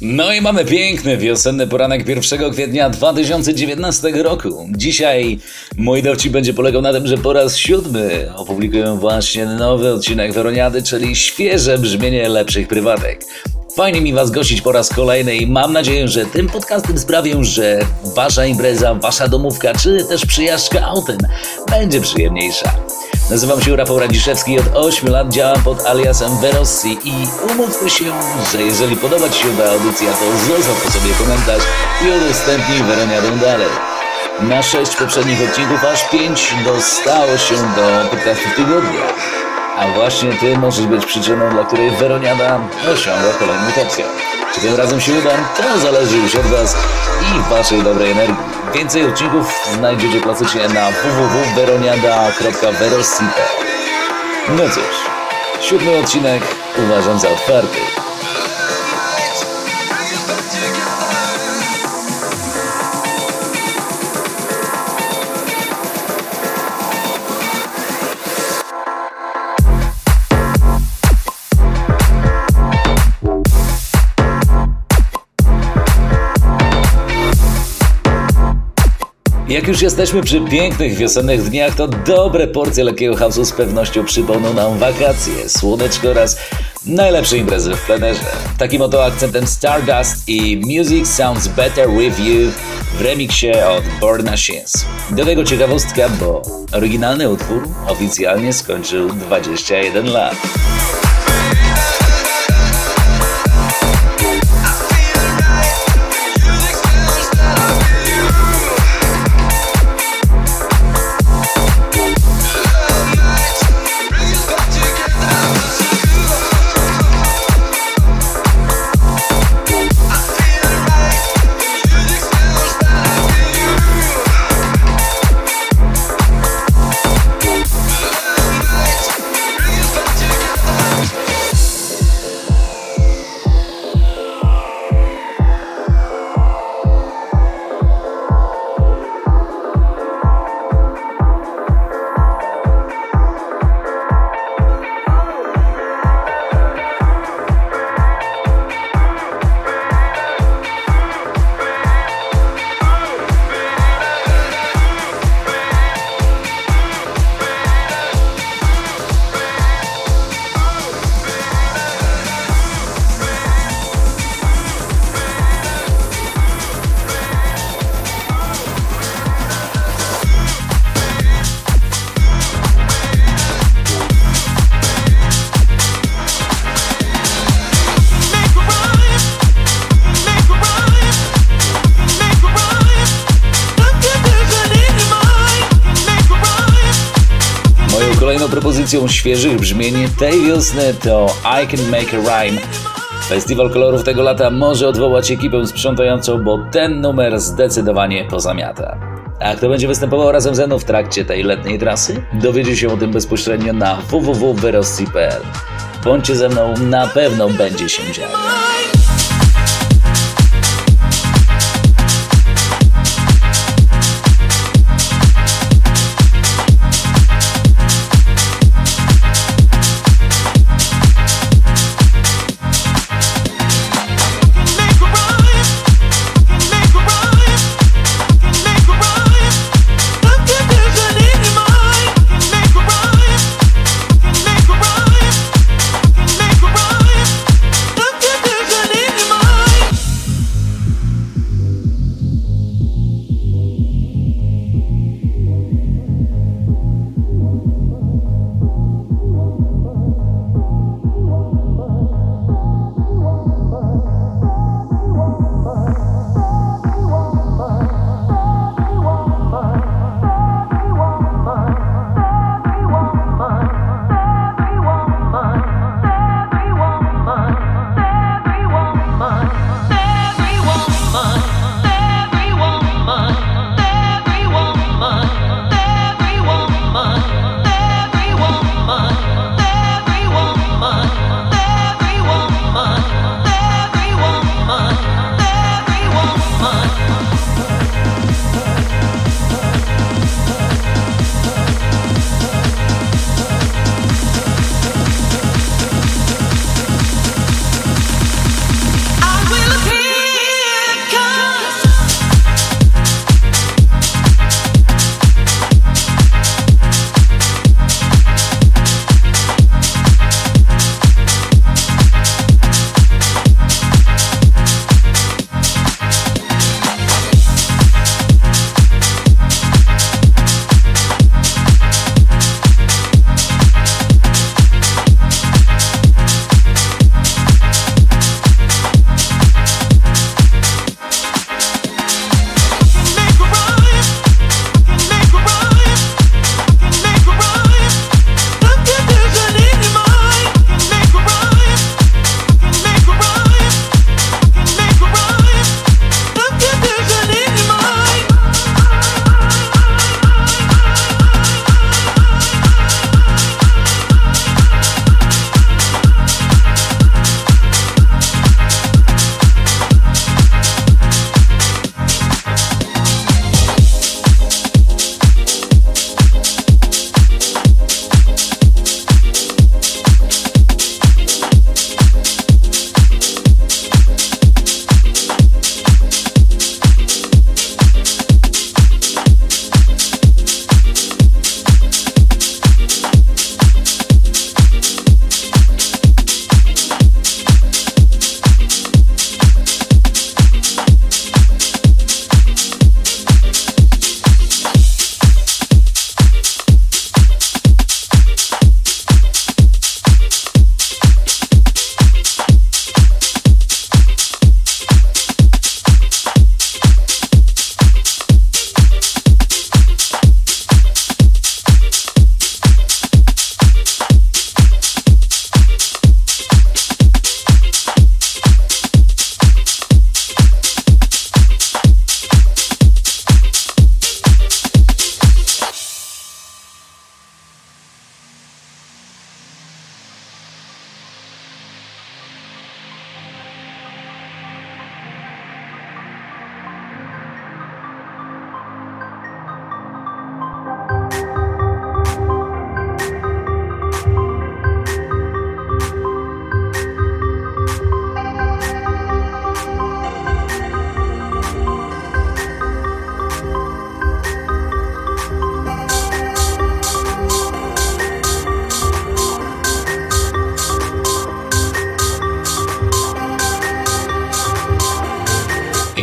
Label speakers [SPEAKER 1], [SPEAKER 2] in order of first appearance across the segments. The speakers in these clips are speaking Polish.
[SPEAKER 1] No i mamy piękny wiosenny poranek 1 kwietnia 2019 roku. Dzisiaj mój dowcip będzie polegał na tym, że po raz siódmy opublikuję właśnie nowy odcinek Weroniady, czyli świeże brzmienie lepszych prywatek. Fajnie mi Was gościć po raz kolejny i mam nadzieję, że tym podcastem sprawię, że Wasza impreza, Wasza domówka czy też przyjażdżka autem będzie przyjemniejsza. Nazywam się Rafał Radziszewski i od 8 lat działam pod aliasem Verossi i umówmy się, że jeżeli podoba Ci się ta audycja, to zostaw po sobie komentarz i udostępnij Weroniadę dalej. Na 6 poprzednich odcinków aż 5 dostało się do podcastu tygodnia. A właśnie Ty możesz być przyczyną, dla której Weroniada osiąga kolejny topkę. Czy tym razem się uda? To zależy już od Was i Waszej dobrej energii. Więcej odcinków znajdziecie klasycznie na www.veroniada.verosite. No cóż, siódmy odcinek uważam za otwarty. Jak już jesteśmy przy pięknych wiosennych dniach, to dobre porcje lekkiego house'u z pewnością przypomną nam wakacje, słoneczko oraz najlepsze imprezy w plenerze. Takim oto akcentem Stardust i Music Sounds Better With You w remiksie od Born Machines. Do tego ciekawostka, bo oryginalny utwór oficjalnie skończył 21 lat. Propozycją świeżych brzmień tej wiosny to I Can Make a Rhyme. Festiwal kolorów tego lata może odwołać ekipę sprzątającą, bo ten numer zdecydowanie pozamiata. A kto będzie występował razem ze mną w trakcie tej letniej trasy? Dowiecie się o tym bezpośrednio na www.verossi.pl. Bądźcie ze mną, na pewno będzie się działo.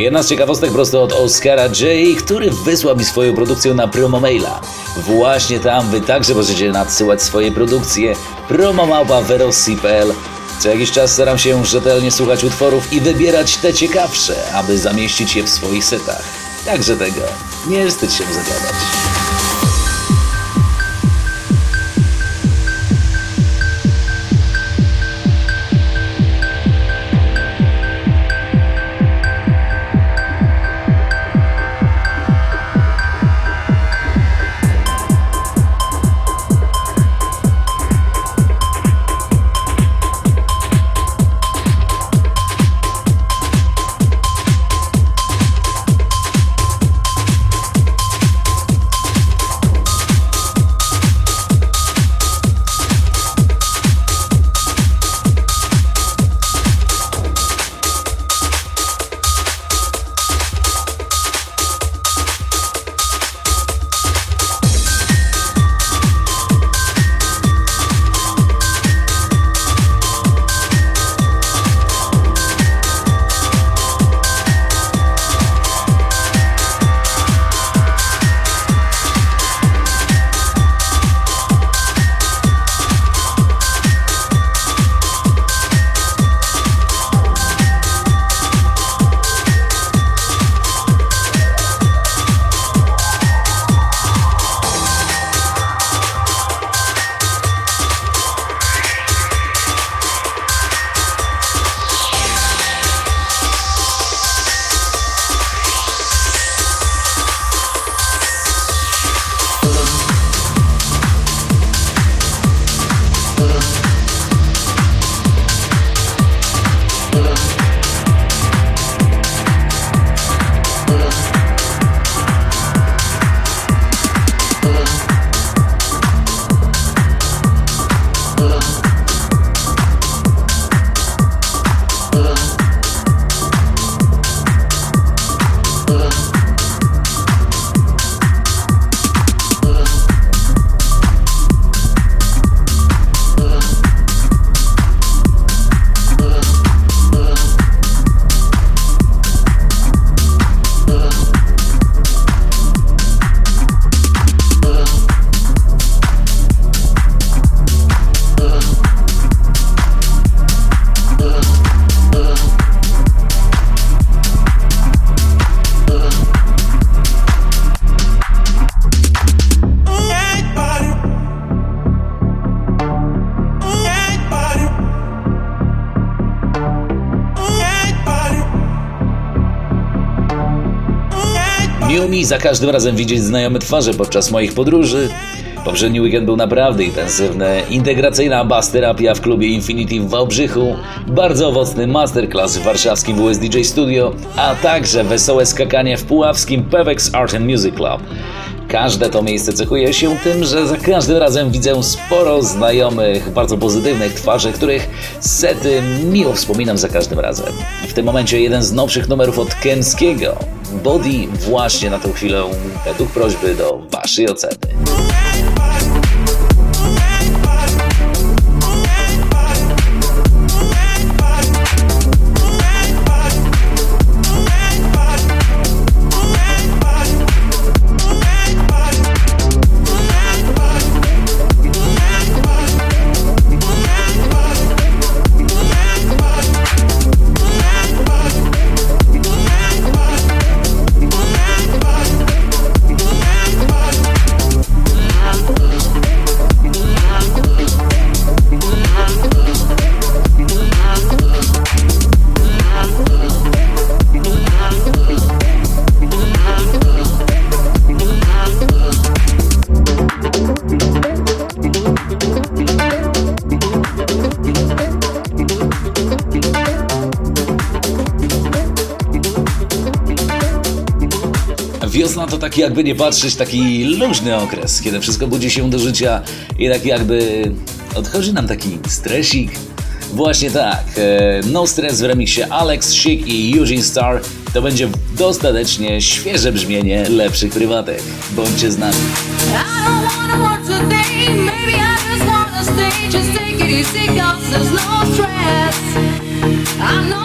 [SPEAKER 1] Jedna z ciekawostek prosto od Oscara J, który wysłał mi swoją produkcję na promo maila. Właśnie tam wy także możecie nadsyłać swoje produkcje promomałpa.verossi.pl Co jakiś czas staram się rzetelnie słuchać utworów i wybierać te ciekawsze, aby zamieścić je w swoich setach. Także tego nie wstydź się zagadać. Za każdym razem widzieć znajome twarze podczas moich podróży. Poprzedni weekend był naprawdę intensywny. Integracyjna bass terapia w klubie Infinity w Wałbrzychu, bardzo owocny masterclass w warszawskim WS DJ Studio, a także wesołe skakanie w puławskim Pewex Art and Music Club. Każde to miejsce cechuje się tym, że za każdym razem widzę sporo znajomych, bardzo pozytywnych twarzy, których sety miło wspominam za każdym razem. W tym momencie jeden z nowszych numerów od Kemskiego, Body, właśnie na tą chwilę według prośby do Waszej oceny. Taki jakby nie patrzeć, taki luźny okres, kiedy wszystko budzi się do życia i tak jakby odchodzi nam taki stresik. Właśnie tak, e, No Stress w remiksie Alex, Chic i Eugene Star to będzie dostatecznie świeże brzmienie lepszych prywatek. Bądźcie z nami. I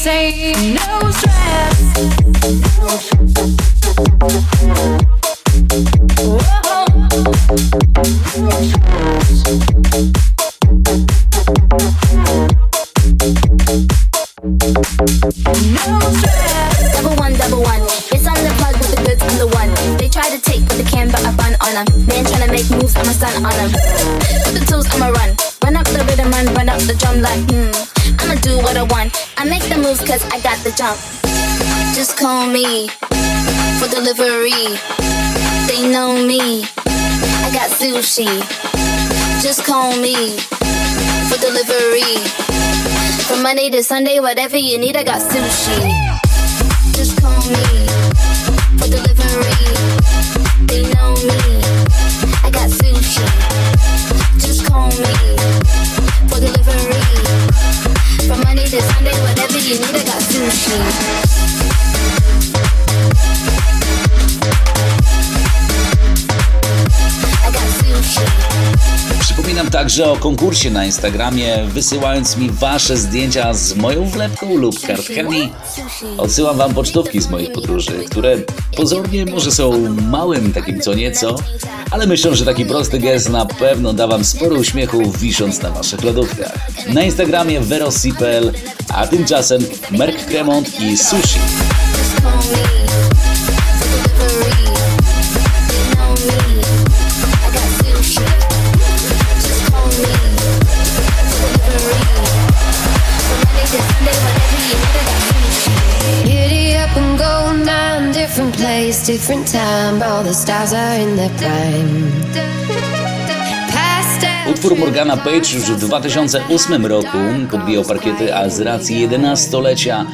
[SPEAKER 1] say no stress. No stress.
[SPEAKER 2] Sushi. Just call me for delivery. From Monday to Sunday, whatever you need, I got sushi. Just call me for delivery.
[SPEAKER 1] Także o konkursie na Instagramie, wysyłając mi wasze zdjęcia z moją wlepką lub kartkami. Odsyłam wam pocztówki z moich podróży, które pozornie może są małym takim co nieco, ale myślę, że taki prosty gest na pewno da wam sporo uśmiechu wisząc na waszych lodówkach. Na Instagramie verosipel, a tymczasem Merk Cremont i Sushi.
[SPEAKER 3] Different time. All the stars are in their prime.
[SPEAKER 1] Utwór Morgana Page już w 2008 roku podbijał parkiety, a z racji 11-lecia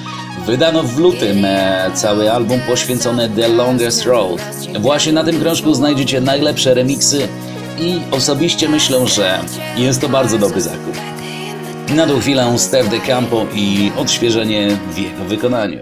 [SPEAKER 1] wydano w lutym e, cały album poświęcony The Longest Road. Właśnie na tym krążku znajdziecie najlepsze remiksy i osobiście myślę, że jest to bardzo dobry zakup. Na tą chwilę Steve De Campo i odświeżenie w jego wykonaniu.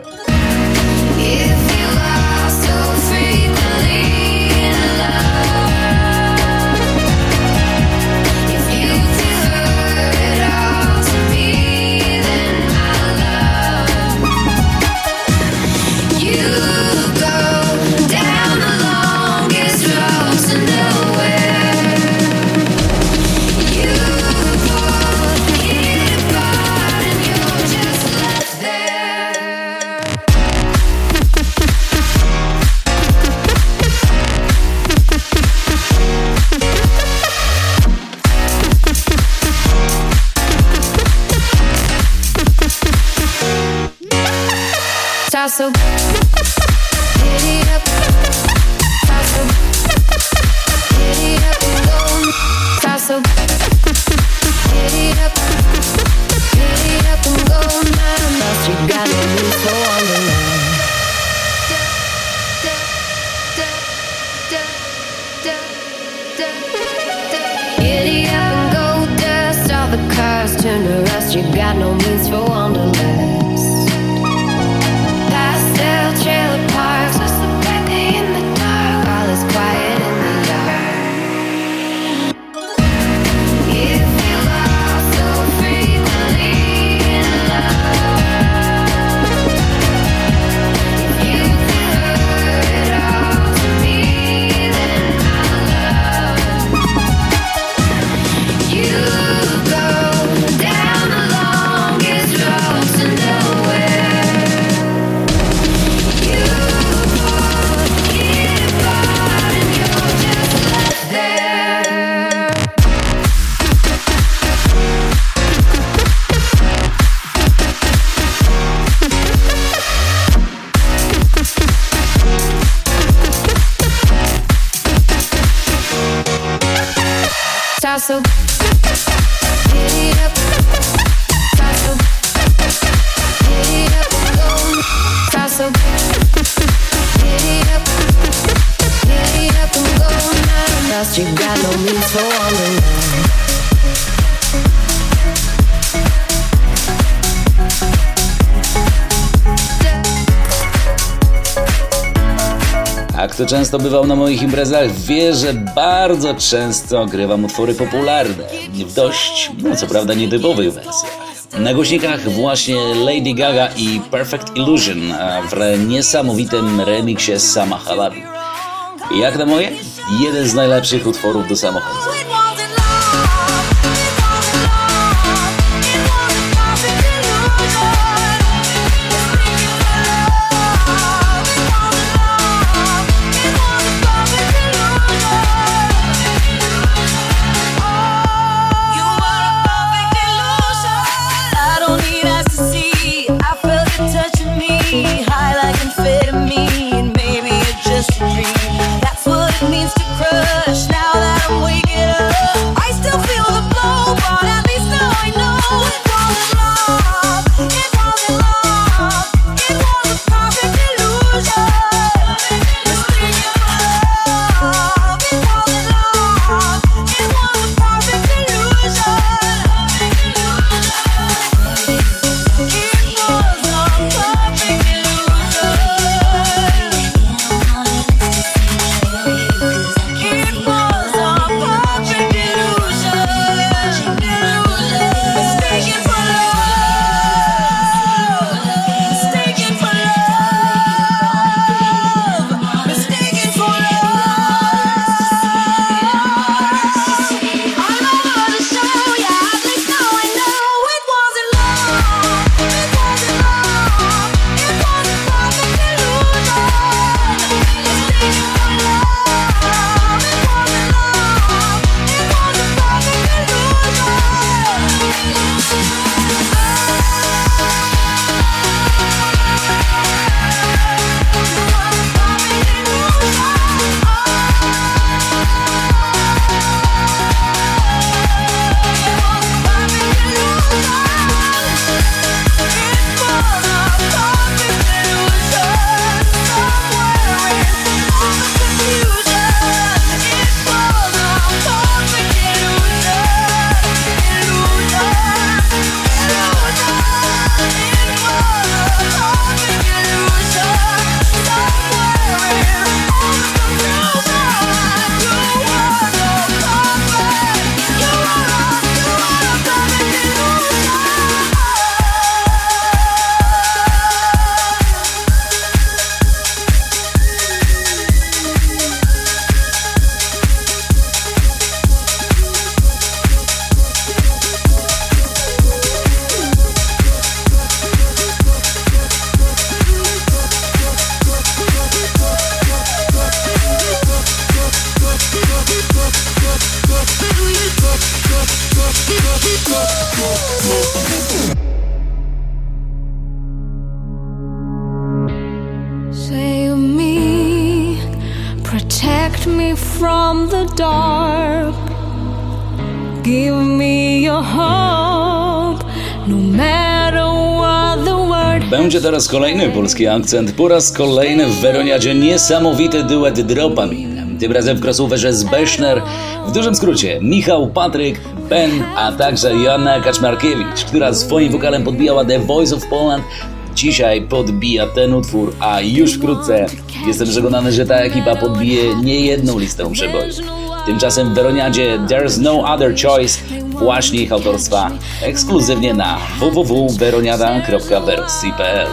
[SPEAKER 3] Giddy up and go, dust all the cars turn to rust. You got no means
[SPEAKER 4] A kto często bywał na moich imprezach, wie, że bardzo często grywam utwory popularne, w dość, no co prawda, nietypowych wersjach. Na głośnikach właśnie Lady Gaga i Perfect Illusion w niesamowitym remiksie Sama Halabi. Jak na moje? Jeden z najlepszych utworów do samochodu. Będzie teraz kolejny polski akcent, po raz kolejny w Weroniadzie niesamowity duet Dropamin. Tym razem w crossoverze z Beszner, w dużym skrócie Michał, Patryk, Ben, a także Joanna Kaczmarkiewicz, która swoim wokalem podbijała The Voice of Poland Dzisiaj podbija ten utwór, a już wkrótce jestem przekonany, że ta ekipa podbije niejedną listę przebojów. Tymczasem w Weroniadzie There's No Other Choice właśnie ich autorstwa ekskluzywnie na www.veroniada.verosi.pl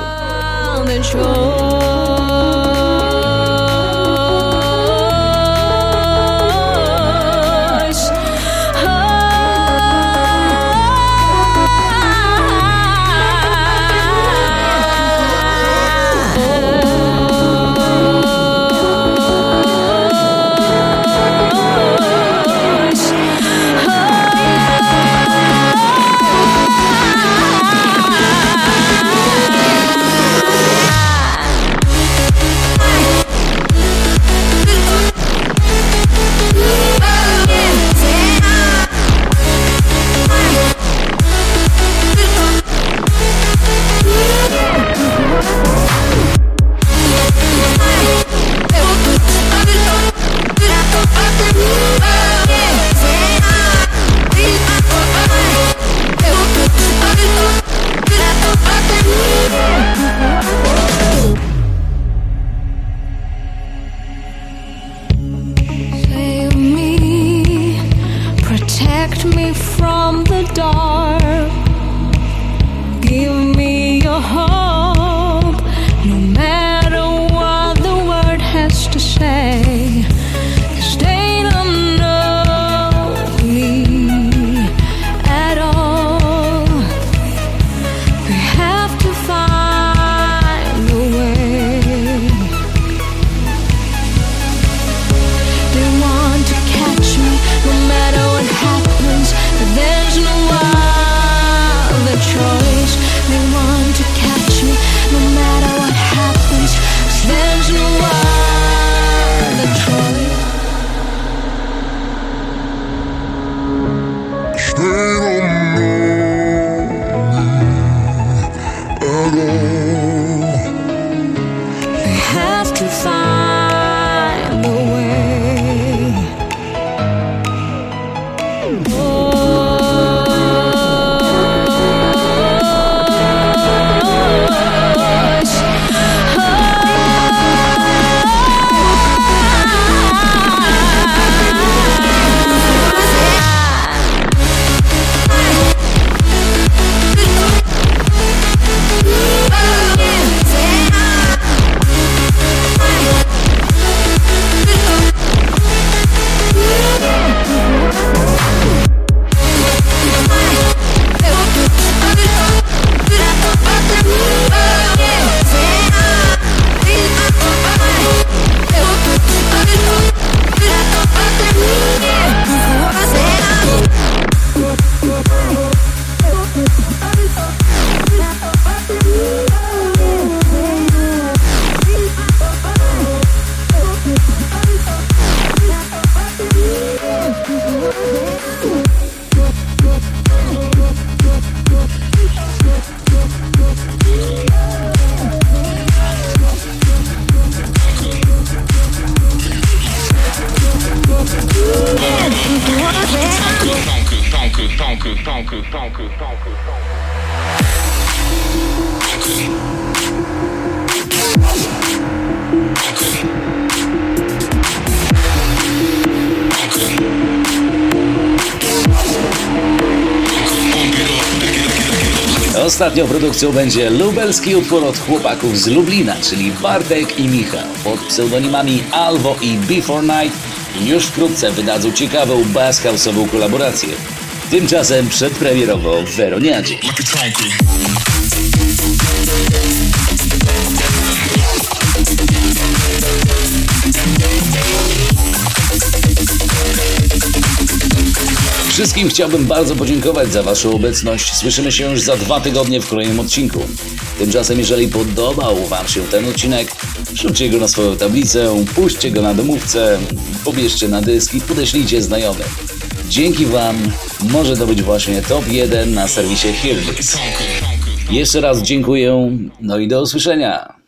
[SPEAKER 1] Ostatnią produkcją będzie lubelski utwór od chłopaków z Lublina, czyli Bartek i Michał. Pod pseudonimami Alvo i Before Night już wkrótce wydadzą ciekawą bass house'ową kolaborację. Tymczasem przedpremierowo w Weroniadzie. Wszystkim chciałbym bardzo podziękować za Waszą obecność. Słyszymy się już za dwa tygodnie w kolejnym odcinku. Tymczasem, jeżeli podobał Wam się ten odcinek, wrzućcie go na swoją tablicę, puśćcie go na domówce, pobierzcie na dysk i podeślijcie znajomym. Dzięki Wam może to być właśnie top 1 na serwisie Hear This. Jeszcze raz dziękuję, no i do usłyszenia.